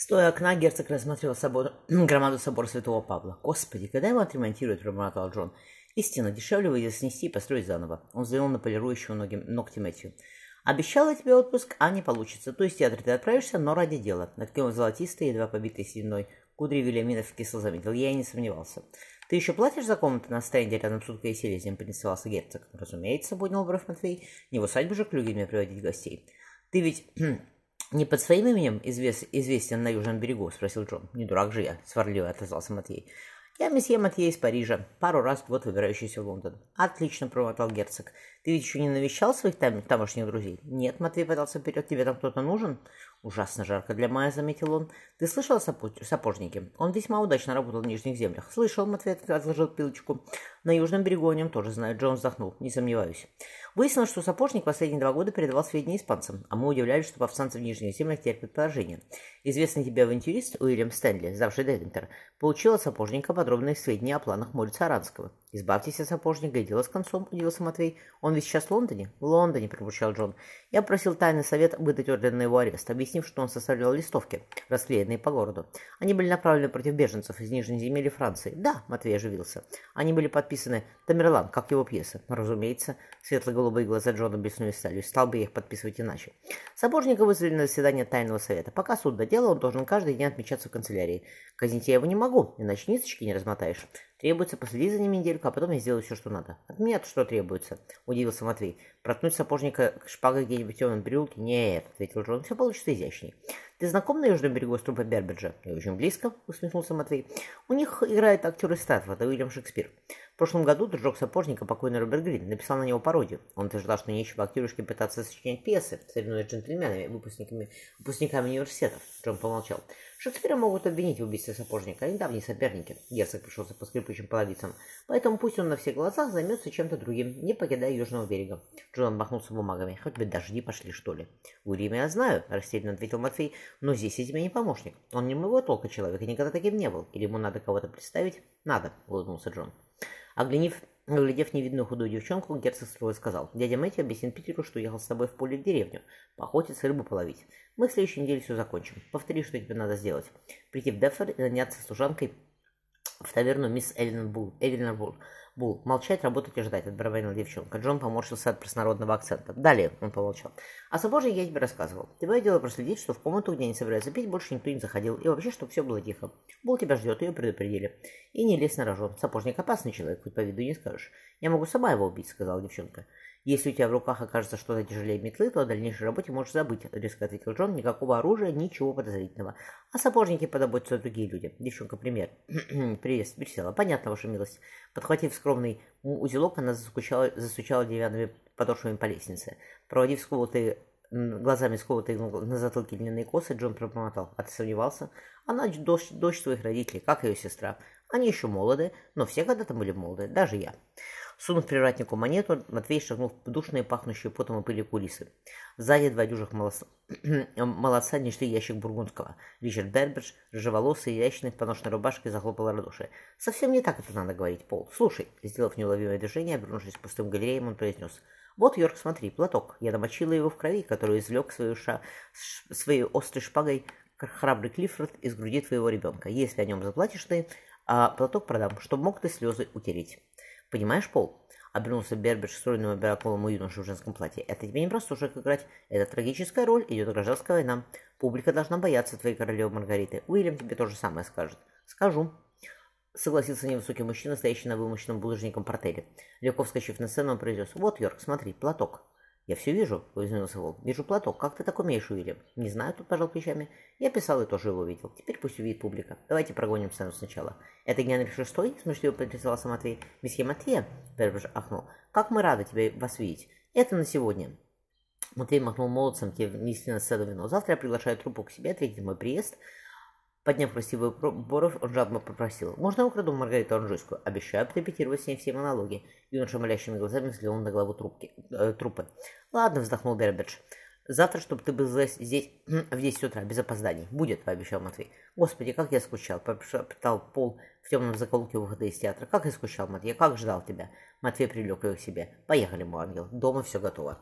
Стоя окна, герцог рассмотрел собор, громаду собора Святого Павла. «Господи, когда его отремонтируют?» – пробормотал Джон. «Истинно, дешевле выйдет снести и построить заново». Он взглянул на полирующего ноги, ногти Мэтью. «Обещала тебе отпуск, а не получится. То есть театр ты отправишься, но ради дела». Откинул золотистые, едва побитые сединой. Кудри Вильяминов кисло заметил. Я и не сомневался. «Ты еще платишь за комнату на стенде рядом с уткой и селезем?» – поинтересовался герцог. «Разумеется», – поднял бровь Матвей. «Не в усадьбу же Клюгине приводить гостей». «Ты ведь «Не под своим именем извест, известен на Южном берегу?» – спросил Джон. «Не дурак же я», – сварливо отозвался Матвей. «Я месье Матье из Парижа, пару раз в год выбирающийся в Лондон». «Отлично», – промотал герцог. «Ты ведь еще не навещал своих там, тамошних друзей?» «Нет», – Матвей подался вперед. «Тебе там кто-то нужен?» «Ужасно жарко для мая», — заметил он. «Ты слышал о сапожнике? Он весьма удачно работал в Нижних землях». «Слышал», — Матвей отложил пилочку. «На Южном берегу о нем тоже знаю». Джон вздохнул. «Не сомневаюсь». Выяснилось, что сапожник последние два года передавал сведения испанцам, а мы удивлялись, что повстанцы в Нижних землях терпят поражение. Известный тебе авантюрист Уильям Стэнли, завший Девинтер, получил от сапожника подробные сведения о планах Морица Аранского. «Избавьтесь от сапожника, и дело с концом», — удивился Матвей. «Он ведь сейчас в Лондоне?» «В Лондоне», — пробурчал Джон. «Я просил тайный совет выдать ордер на его арест, объяснив, что он составлял листовки, расклеенные по городу. Они были направлены против беженцев из Нижней земли Франции. Да, Матвей оживился. Они были подписаны Тамерлан, как его пьеса. Разумеется, светло-голубые глаза Джона блеснули сталью. Стал бы их подписывать иначе. Сапожника вызвали на заседание тайного совета. Пока суд до дела, он должен каждый день отмечаться в канцелярии. Казнить я его не могу, иначе ниточки не размотаешь. Требуется последить за ним недельку, а потом я сделаю все, что надо. От меня-то что требуется? Удивился Матвей. Проткнуть сапожника шпагой где-нибудь в темном переулке? Нет, ответил Джон. Все получится изящней. Ты знаком на южном берегу с трупом Бербиджа? Я очень близко, усмехнулся Матвей. У них играет актер из Статфорда, Уильям Шекспир. В прошлом году дружок сапожника, покойный Роберт Грин, написал на него пародию. Он утверждал, что нечего актерушке пытаться сочинять пьесы, соревнуясь с джентльменами, выпускниками, выпускниками университетов. Джон помолчал. Шекспира могут обвинить в убийстве сапожника, они давние соперники. Герцог пришелся по скрипучим половицам. Поэтому пусть он на всех глазах займется чем-то другим, не покидая южного берега. Джон махнулся бумагами. Хоть бы дожди пошли, что ли. Уильям я знаю, растерянно ответил Матвей, но здесь я тебе не помощник. Он не моего толка человек и никогда таким не был. Или ему надо кого-то представить? Надо, улыбнулся Джон. Оглянив Глядев невидную худую девчонку, герцог строго сказал. Дядя Мэтью объяснил Питеру, что ехал с тобой в поле в деревню, поохотиться, рыбу половить. Мы в следующей неделе все закончим. Повтори, что тебе надо сделать. Прийти в Деффер и наняться служанкой в таверну мисс Эллен Бул. Эллен Бул. Бул. Молчать, работать и ждать, отбарабанила девчонка. Джон поморщился от простонародного акцента. Далее, он помолчал. А сапожник я тебе рассказывал. Твое дело проследить, что в комнату, где они собираются пить, больше никто не заходил. И вообще, чтобы все было тихо. Бул тебя ждет, ее предупредили. И не лезь на рожон. Сапожник опасный человек, хоть по виду не скажешь. Я могу сама его убить, сказала девчонка. Если у тебя в руках окажется что-то тяжелее метлы, то о дальнейшей работе можешь забыть, резко ответил Джон. Никакого оружия, ничего подозрительного. А сапожники подобаются другие люди. Девчонка, пример. Привет, присела. Понятно, ваша милость. Подхватив скромный узелок, она засучала, засучала деревянными подошвами по лестнице. Проводив сколотые глазами сколотые на затылке длинные косы, Джон пробормотал. А ты сомневался? Она дочь, дочь своих родителей, как ее сестра. Они еще молоды, но все когда-то были молоды, даже я. Сунув привратнику монету, Матвей шагнул в душные, пахнущие потом и пыли кулисы. Сзади два дюжих молодца, молодца несли ящик бургундского. Ричард Бербидж, рыжеволосый, изящный, в поношенной рубашке, захлопал ладоши. «Совсем не так это надо говорить, Пол. Слушай», сделав неуловимое движение, обернувшись к пустым галереям, он произнес. «Вот, Йорк, смотри, платок. Я намочила его в крови, которую извлек свою ша... своей острой шпагой храбрый Клиффорд из груди твоего ребенка. Если о нем заплатишь ты, а платок продам, чтобы мог ты слезы утереть». «Понимаешь, Пол?» — обернулся Бербидж стройному белоколому юношу в женском платье. «Это тебе не просто уже играть. Это трагическая роль. Идет гражданская война. Публика должна бояться твоей королевы Маргариты. Уильям тебе то же самое скажет». «Скажу», — согласился невысокий мужчина, стоящий на вымощенном булыжником портеле. Легко вскочив на сцену, он произнес. «Вот, Йорк, смотри, платок». «Я все вижу», — изменился Волк. «Вижу платок. Как ты так умеешь, Уильям?» «Не знаю», — тут пожал плечами. «Я писал и тоже его видел. Теперь пусть увидит публика. Давайте прогоним сцену сначала». «Это Генрих Шестой?» — смешливо поинтересовался Матвей. «Месье Матвея?» — Бербаж ахнул. «Как мы рады тебя вас видеть. Это на сегодня». Матвей махнул молодцем, те внесли на сцену вино. «Завтра я приглашаю труппу к себе ответить мой приезд». Подняв красивую бровь, он жадно попросил. «Можно украду Маргариту Анжуйскую? Обещаю отрепетировать с ней все монологи». Юноша молящими глазами взглянул на главу трубки, э, трупы. «Ладно», — вздохнул Бербидж. «Завтра, чтобы ты был здесь в 10 утра, без опозданий. Будет», — пообещал Матвей. «Господи, как я скучал», — пропитал Пол в темном заколке выхода из театра. «Как я скучал, Матвей, как ждал тебя». Матвей привлек его к себе. «Поехали, мой ангел, дома все готово».